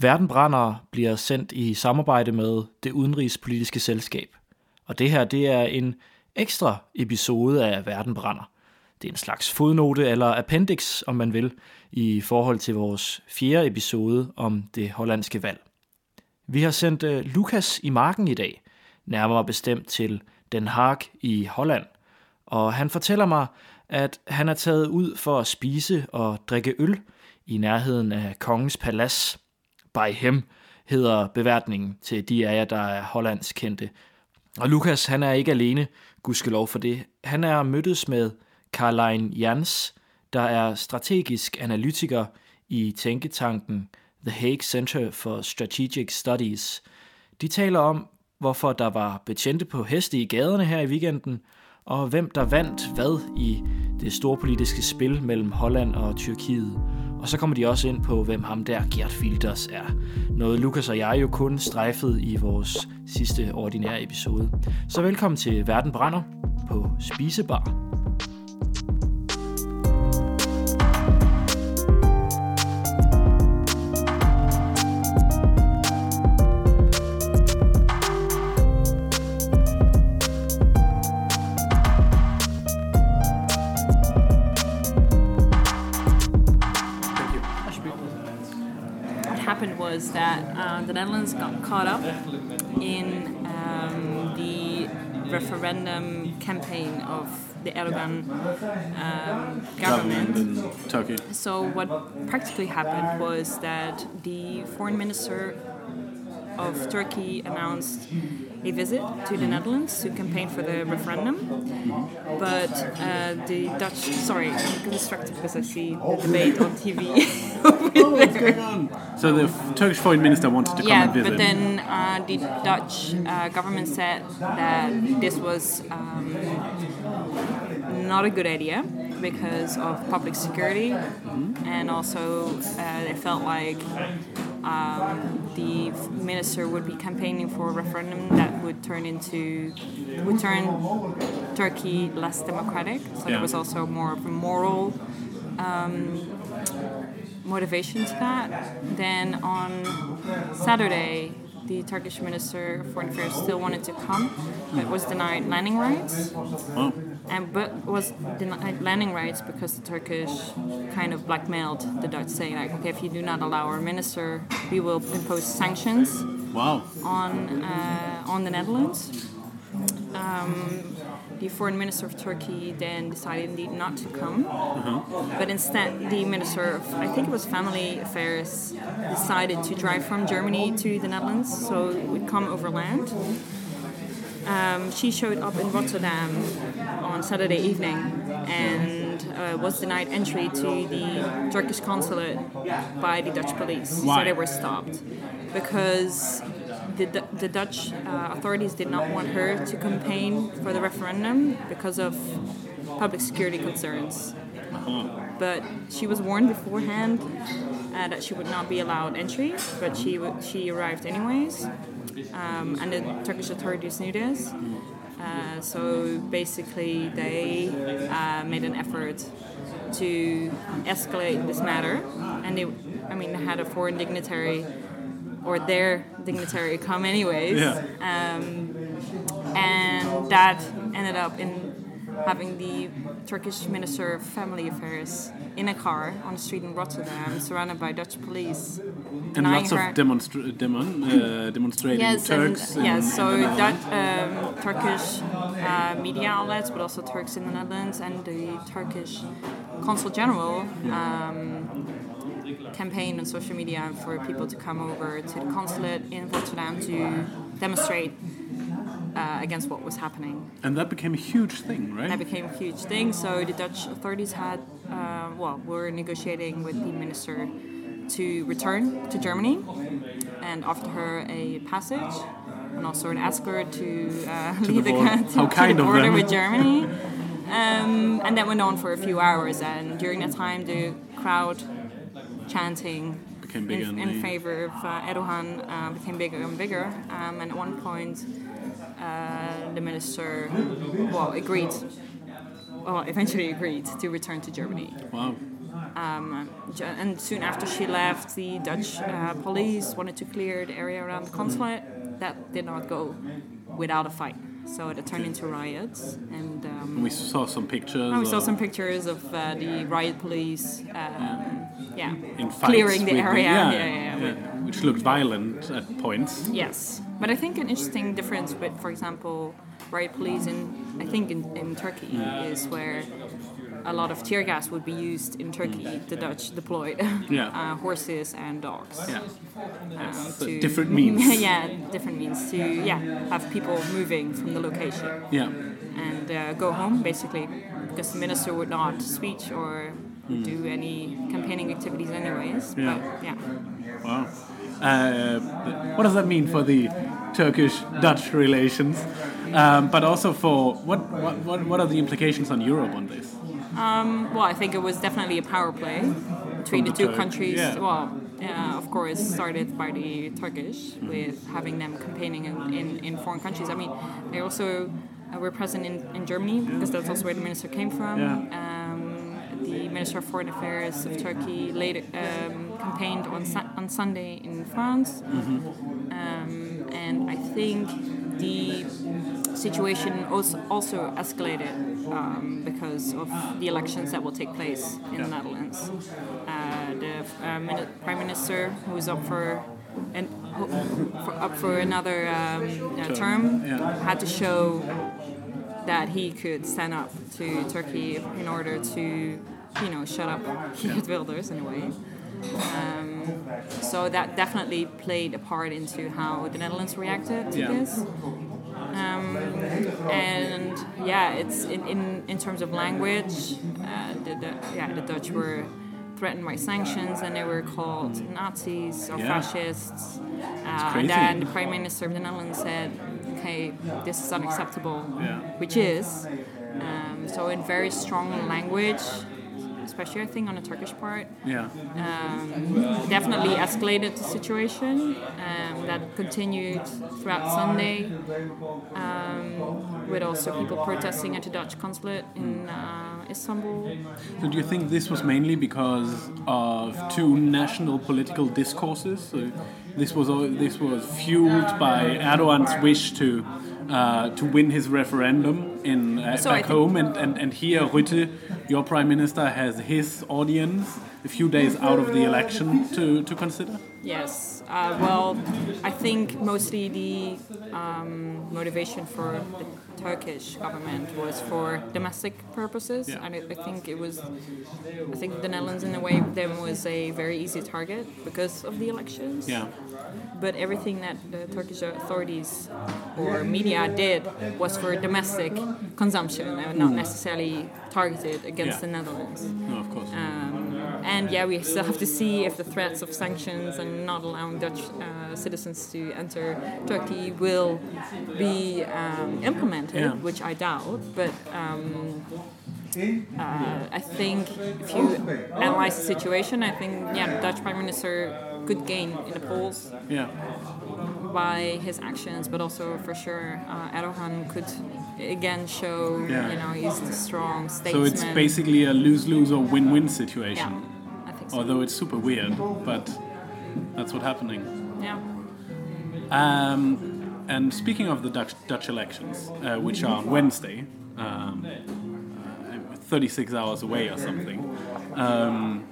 Verden brænder bliver sendt i samarbejde med det udenrigspolitiske selskab. Og det her, det er en ekstra episode af Verden brænder. Det er en slags fodnote eller appendix, om man vil, i forhold til vores fjerde episode om det hollandske valg. Vi har sendt øh, Lukas i marken i dag, nærmere bestemt til Den Haag i Holland, og han fortæller mig, at han er taget ud for at spise og drikke øl i nærheden af kongens palads. By him hedder beværtningen til de af jer, der er hollandsk kendte. Og Lukas, han er ikke alene, gudskelov for det. Han er mødtes med Caroline Jans, der er strategisk analytiker i tænketanken The Hague Center for Strategic Studies. De taler om, hvorfor der var betjente på heste i gaderne her i weekenden, og hvem der vandt hvad i det storpolitiske spil mellem Holland og Tyrkiet. Og så kommer de også ind på, hvem ham der Gert Filters er. Noget Lukas og jeg jo kun strejfede i vores sidste ordinære episode. Så velkommen til Verden Brænder på Spisebar. Caught up in um, the referendum campaign of the Erdogan um, government. in Turkey. So what practically happened was that the foreign minister of Turkey announced a visit to the Netherlands to campaign for the referendum. But uh, the Dutch, sorry, I'm distracted because I see the debate on TV. oh? So the Turkish foreign minister wanted to come yeah, and visit. but then uh, the Dutch uh, government said that this was um, not a good idea because of public security, and also uh, they felt like um, the minister would be campaigning for a referendum that would turn into would turn Turkey less democratic. So Yeah. there was also more of a moral um, motivation to that. Then on Saturday, the Turkish Minister of Foreign Affairs still wanted to come, but was denied landing rights. oh, And but was denied landing rights because the Turkish kind of blackmailed the Dutch, saying like, okay, if you do not allow our minister, we will impose sanctions wow. on uh, on the Netherlands. Um, the foreign minister of Turkey then decided indeed not to come, but instead the minister of I think it was family affairs decided to drive from Germany to the Netherlands, so it would come overland. Um, she showed up in Rotterdam on Saturday evening and uh, was denied entry to the Turkish consulate by the Dutch police. Why? So they were stopped because the, the Dutch uh, authorities did not want her to campaign for the referendum because of public security concerns. But she was warned beforehand uh, that she would not be allowed entry, but she she arrived anyways, um, and the Turkish authorities knew this. Uh, so basically, they uh, made an effort to escalate this matter, and they, I mean, they had a foreign dignitary or their dignitary come anyways, Yeah. um, and that ended up in having the Turkish Minister of Family Affairs in a car on the street in Rotterdam, surrounded by Dutch police. And lots of demonstra- demon, uh, demonstrating Yes, Turks. and, yes. So that um, Turkish uh, media outlets, but also Turks in the Netherlands and the Turkish Consul General um, campaigned on social media for people to come over to the consulate in Rotterdam to demonstrate uh, against what was happening. And that became a huge thing, right? That became a huge thing. So the Dutch authorities had, uh, well, were negotiating with the minister to return to Germany and offered her a passage and also an escort to uh, lead the, border. to, to the border with Germany. Um, and that went on for a few hours. And during that time, the crowd chanting in, in favor of uh, Erdogan uh, became bigger and bigger. Um, and at one point, uh, the minister, well, agreed, well, eventually agreed to return to Germany. Wow. Um, and soon after she left, the Dutch uh, police wanted to clear the area around the consulate. That did not go without a fight. So it turned into riots, and um, We saw some pictures. and we saw some pictures of uh, the riot police, um, yeah, in fights clearing the area. yeah, yeah, yeah, yeah. which looked violent at points. Yes, but I think an interesting difference with, for example, riot police in I think in, in Turkey is where a lot of tear gas would be used in Turkey. The Dutch deployed Yeah. uh, horses and dogs. Yeah, so to- different means. yeah, different means to yeah have people moving from the location yeah, and uh, go home basically because the minister would not speak or do any campaigning activities anyways. Yeah. But yeah. wow. Uh, what does that mean for the Turkish-Dutch relations? Um, but also for what, what what are the implications on Europe on this? Well, I think it was definitely a power play between the the two Turk- countries. yeah. Well, uh, of course, started by the Turkish with having them campaigning in, in, in foreign countries. I mean, they also uh, were present in, in Germany because that's also where the minister came from. Yeah. Um, Minister of Foreign Affairs of Turkey later um, campaigned on, Su- on Sunday in France. Um, and I think the situation also, also escalated um, because of the elections that will take place in the Netherlands. Uh, the uh, mini- Prime Minister, who is up for and for, up for another um, uh, term, yeah. had to show that he could stand up to Turkey in order to, you know, shut up Geert Wilders in a way. Um, so that definitely played a part into how the Netherlands reacted to Yeah. this. Um, and yeah, it's in, in, in terms of language, uh, the, the, yeah, the Dutch were threatened by sanctions and they were called Nazis or Yeah. fascists. Uh, and then the Prime Minister of the Netherlands said, okay, this is unacceptable, Yeah. which is. Um, so in very strong language, especially I think on the Turkish part, Yeah, um, definitely escalated the situation. Um, that continued throughout Sunday, um, with also people protesting at the Dutch consulate in uh, Istanbul. So do you think this was mainly because of two national political discourses? So this was this was fueled by Erdogan's wish to uh, to win his referendum in uh, So back home, and, and, and here Rutte, your prime minister, has his audience a few days out of the election to, to consider. Yes. Uh, well, I think mostly the um, motivation for the Turkish government was for domestic purposes, Yeah. and I, I think it was. I think the Netherlands, in a way, then was a very easy target because of the elections. Yeah, But everything that the Turkish authorities or media did was for domestic consumption and not necessarily targeted against. Yeah. the Netherlands. no, of course. Um, and yeah, we still have to see if the threats of sanctions and not allowing Dutch uh, citizens to enter Turkey will be um, implemented, Yeah. which I doubt. But um, uh, I think if you analyze the situation, I think yeah, the Dutch Prime Minister could gain in the polls yeah, by his actions, but also for sure uh, Erdogan could again show Yeah. you know he's the strong state. so it's basically a lose-lose or win-win situation. yeah, I think so. Although it's super weird, but that's what's happening. yeah. Um, and speaking of the Dutch, Dutch elections, uh, which are on Wednesday, um, uh, 36 hours away or something, um,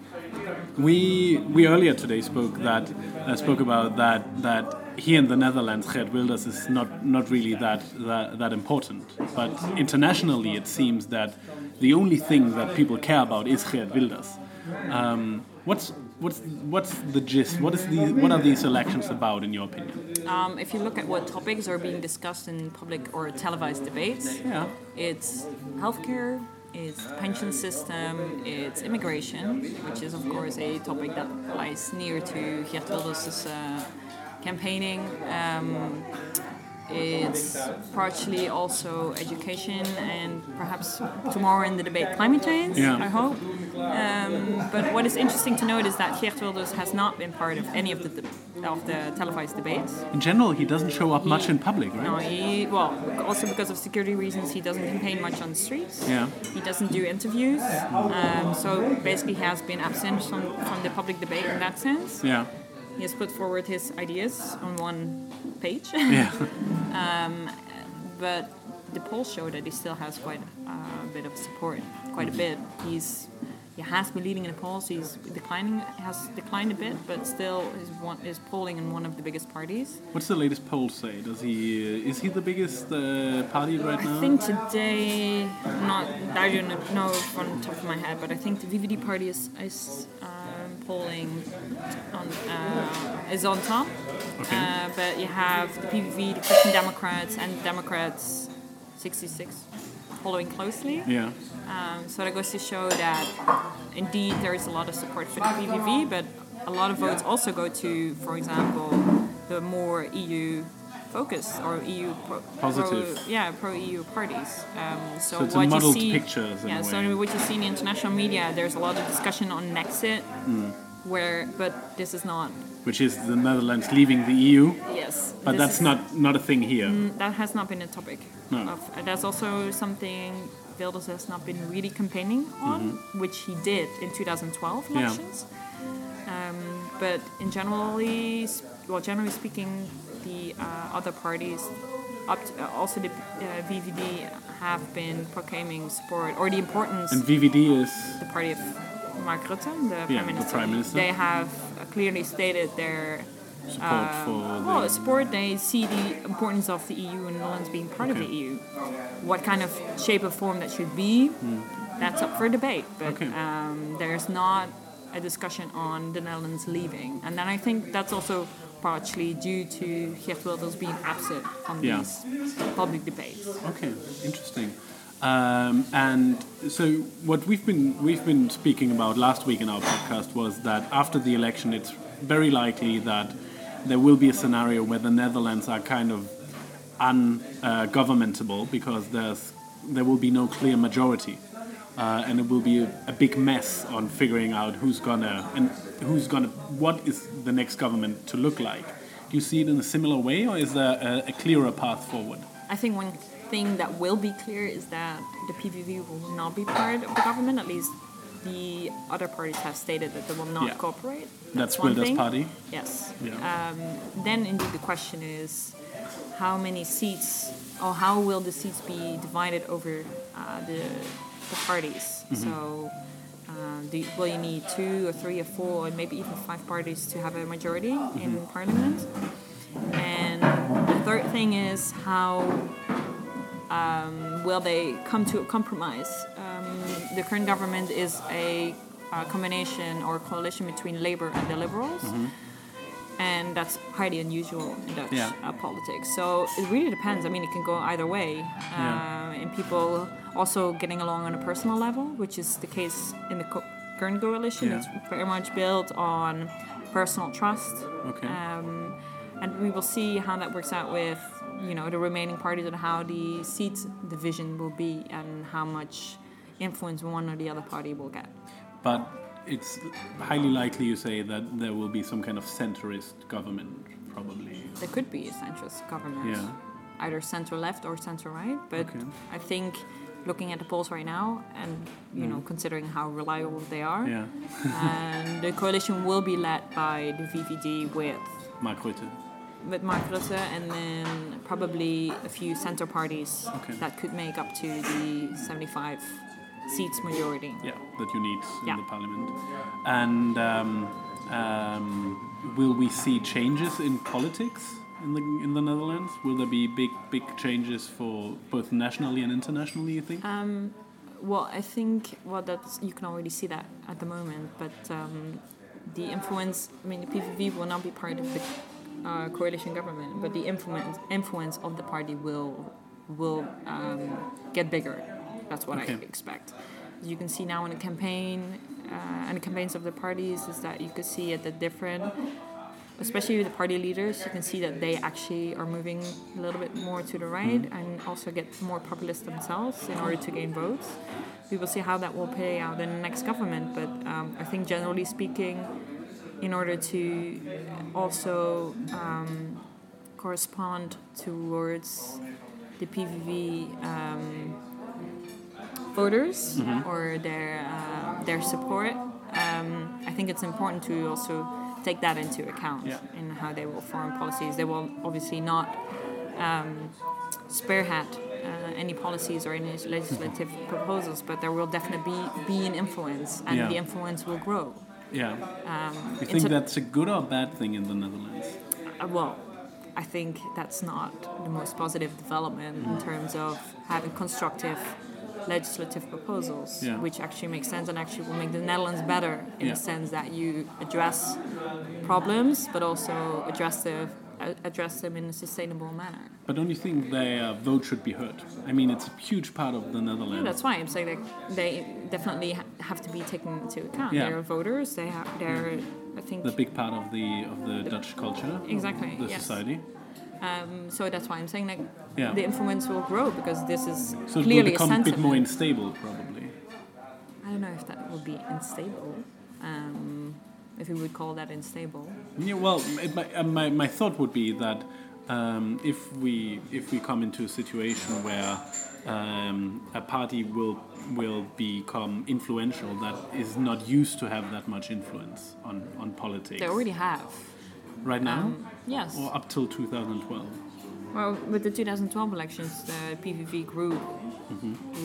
we we earlier today spoke that uh, spoke about that that here in the Netherlands, Geert Wilders is not not really that, that that important, but internationally it seems that the only thing that people care about is Geert Wilders. Um, what's what's what's the gist? What is the what are these elections about, in your opinion? Um, if you look at what topics are being discussed in public or televised debates, Yeah. it's healthcare, it's the pension system, it's immigration, which is of course a topic that lies near to Geert Wilders' uh, campaigning. Um, it's partially also education and perhaps tomorrow in the debate climate change, Yeah. I hope. Um, but what is interesting to note is that Geert Wilders has not been part of any of the of the televised debates. In general, he doesn't show up much in public, right? No, he well, also because of security reasons, he doesn't campaign much on the streets. Yeah. He doesn't do interviews. Um, so basically, he has been absent from, from the public debate in that sense. Yeah. He has put forward his ideas on one page. Yeah. but the polls show that he still has quite a bit of support, quite a bit. He's he has been leading in the polls. He's declining, has declined a bit, but still is one is polling in one of the biggest parties. What's the latest poll say? Does he uh, is he the biggest uh, party right now? I think today, not I don't know from the top of my head, but I think the VVD party is is um, polling on uh, is on top. Okay. Uh, but you have the PVV, the Christian Democrats, and Democrats, 66, following closely. yeah. Um, so that goes to show that indeed there is a lot of support for the PVV, but a lot of votes also go to, for example, the more EU focused or EU pro, Positive. Pro, yeah, pro EU parties. Um, so, So it's a what you muddled see, pictures in yeah. so what you see in the international media, there's a lot of discussion on Nexit, Hmm. Where but this is not. Which is the Netherlands leaving the EU, Yes, but that's not not a thing here. that has not been a topic. No. Of, uh, that's also something Wilders has not been really campaigning on, which he did in 2012 Mm-hmm. Yeah. Um, but in generally, well, generally speaking, the uh, other parties, up to, uh, also the uh, VVD, have been proclaiming support or the importance And VVD is the party of Mark Rutte, the, the prime, minister. Prime Minister. They have clearly stated their support uh, for well, the support. They see the importance of the EU and the Netherlands being part of the EU. What kind of shape or form that should be, that's up for debate. But. Okay. um, there's not a discussion on the Netherlands leaving, and then I think that's also partially due to Geert Wilders being absent from Yeah. these public debates. Okay, interesting. Um, and so what we've been we've been speaking about last week in our podcast was that after the election, it's very likely that there will be a scenario where the Netherlands are kind of ungovernmentable because there's there will be no clear majority, uh, and it will be a, a big mess on figuring out who's gonna and who's gonna what is the next government to look like. Do you see it in a similar way, or is there a, a clearer path forward? I think one thing that will be clear is that the PVV will not be part of the government. At least the other parties have stated that they will not Yeah. cooperate. That's one Wilders' party. Yes. Yeah. Um, then indeed the question is how many seats or how will the seats be divided over uh, the, the parties? Mm-hmm. So. Um, do, will you need two or three or four or maybe even five parties to have a majority Mm-hmm. in parliament? And the third thing is how um, will they come to a compromise? Um, the current government is a, uh combination or coalition between Labour and the Liberals. And that's highly unusual in Dutch Yeah. uh, politics. So it really depends. I mean, it can go either way. Yeah. Uh, and people also getting along on a personal level, which is the case in the co- current coalition. Yeah. It's very much built on personal trust. Okay. Um, and we will see how that works out with you know the remaining parties and how the seat division will be and how much influence one or the other party will get. But it's highly likely, you say, that there will be some kind of centrist government, probably. There could be a centrist government, Yeah. either center left or center right. But Okay. I think looking at the polls right now and you know considering how reliable they are, Mm. Yeah. and the coalition will be led by the VVD with Mark Rutte. With Mark Rutte and then probably a few center parties Okay. that could make up to the 75 seats majority. Yeah, that you need in Yeah. the parliament. And um, um, will we see changes in politics in the in the Netherlands? Will there be big big changes for both nationally and internationally? You think? Um, well, I think well that's you can already see that at the moment, but um, the influence. I mean, the PVV will not be part of the uh, coalition government, but the influence influence of the party will will um, get bigger. That's what Okay. I expect. You can see now in the campaign uh, and the campaigns of the parties is that you could see at the different especially the party leaders, you can see that they actually are moving a little bit more to the right and also get more populist themselves in order to gain votes. we will see how that will play out in the next government. But um, I think generally speaking, in order to also um, correspond towards the PVV um, voters or their uh, their support, um, I think it's important to also take that into account Yeah. in how they will form policies. They will obviously not um, spearhead uh, any policies or any legislative proposals, but there will definitely be, be an influence, and Yeah. the influence will grow. Yeah. Um, You think a- that's a good or bad thing in the Netherlands? uh, well, I think that's not the most positive development in terms of having constructive legislative proposals, Yeah. which actually makes sense and actually will make the Netherlands better in Yeah. the sense that you address problems, but also address the address them in a sustainable manner. But don't you think their vote should be heard? I mean, it's a huge part of the Netherlands. Yeah, that's why I'm saying that they definitely ha- have to be taken into account. Yeah. They're voters. They have. They're. I think. the big part of the of the Dutch culture, Exactly, the yes. society. Um, so that's why I'm saying that Yeah. the influence will grow because this is So it will clearly a become a bit more unstable, probably. I don't know if that would be unstable. Um, if we would call that unstable. Yeah, well, my, uh, my my thought would be that um, if we if we come into a situation where um, a party will will become influential that is not used to have that much influence on on politics. They already have. right now, Um, yes. or up till 2012. Well, with the 2012 elections, the PVV grew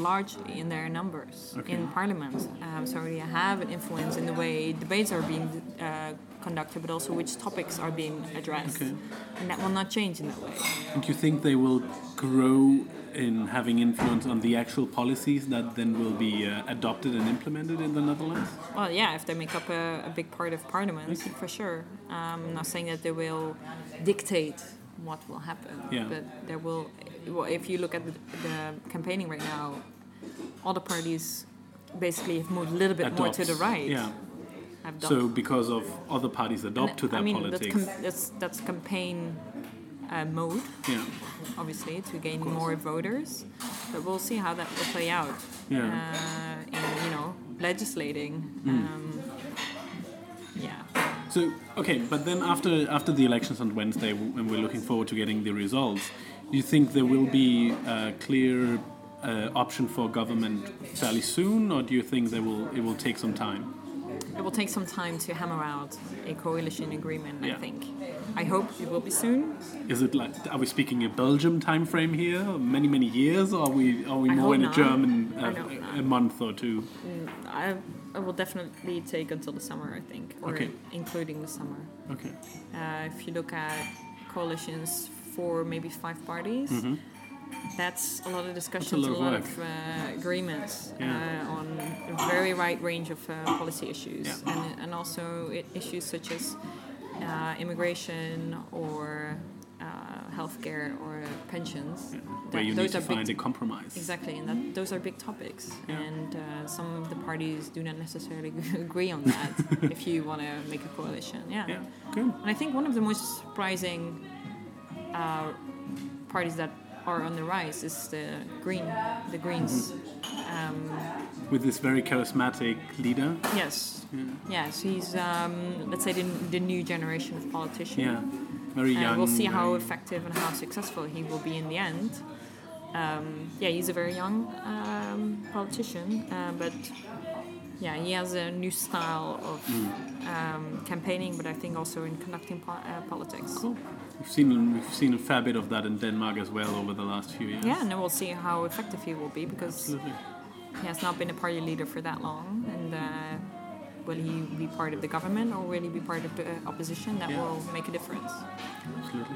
largely in their numbers Mm-hmm. Okay. in parliament. Um, so they have an influence in the way debates are being uh, conducted, but also which topics are being addressed. Okay. And that will not change in that way. And do you think they will grow in having influence on the actual policies that then will be uh, adopted and implemented in the Netherlands? Well, yeah, if they make up a, a big part of parliament, for sure. Um, I'm not saying that they will dictate what will happen, Yeah. but there will. Well, if you look at the, the campaigning right now, all the parties basically have moved a little bit more to the right. Yeah. Done- So because of other parties adopt to And, their I mean, politics. That's, com- that's, that's campaign uh, mode, yeah. obviously, to gain more voters. But we'll see how that will play out. Yeah. Uh, in you know legislating. Hmm. Um. So okay, but then after after the elections on Wednesday, and we're looking forward to getting the results, do you think there will be a clear uh, option for government fairly soon, or do you think there will it will take some time? It will take some time to hammer out a coalition agreement. Yeah. I think. I hope it will be soon. Is it like are we speaking a Belgium time frame here, many many years, or are we are we I more in a. German uh, a, a month or two? I, I will definitely take until the summer. I think, or Okay. including the summer. Okay. Uh, if you look at coalitions for maybe five parties, that's a lot of discussions, Mm-hmm. lot a lot of uh, agreements Yeah. uh, on a very wide range of uh, policy issues, Yeah. and, and also issues such as uh, immigration or healthcare or pensions. Where you those need to find a compromise. Exactly, and that, those are big topics, Yeah. and uh, some of the parties do not necessarily agree on that. if you want to make a coalition, yeah. Yeah. Good. And I think one of the most surprising uh, parties that are on the rise is the Green, the Greens. Um, With this very charismatic leader. yes, yes, he's um, let's say the, the new generation of politicians. Yeah. Very young. we'll see how effective and how successful he will be in the end. Um, yeah, he's a very young um, politician, uh, but yeah, he has a new style of Mm. um, campaigning, but I think also in conducting po- uh, politics. Cool. We've seen we've seen a fair bit of that in Denmark as well over the last few years. Yeah, and we'll see how effective he will be because Absolutely. he has not been a party leader for that long. And uh, will he be part of the government or will he be part of the opposition? That Yeah. will make a difference. Absolutely.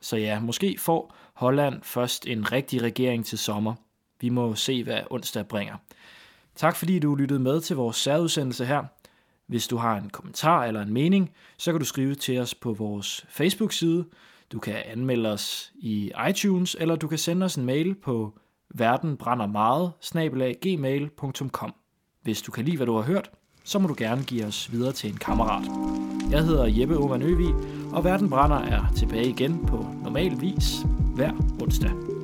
Så ja, måske får Holland først en rigtig regering til sommer. Vi må se, hvad onsdag bringer. Tak fordi du lyttede med til vores særudsendelse her. Hvis du har en kommentar eller en mening, så kan du skrive til os på vores Facebook-side. Du kan anmelde os i iTunes, eller du kan sende os en mail på verdenbrændermeget gmail.com. Hvis du kan lide, hvad du har hørt, så må du gerne give os videre til en kammerat. Jeg hedder Jeppe Oman Øvig, og Verden Brænder er tilbage igen på normal vis hver onsdag.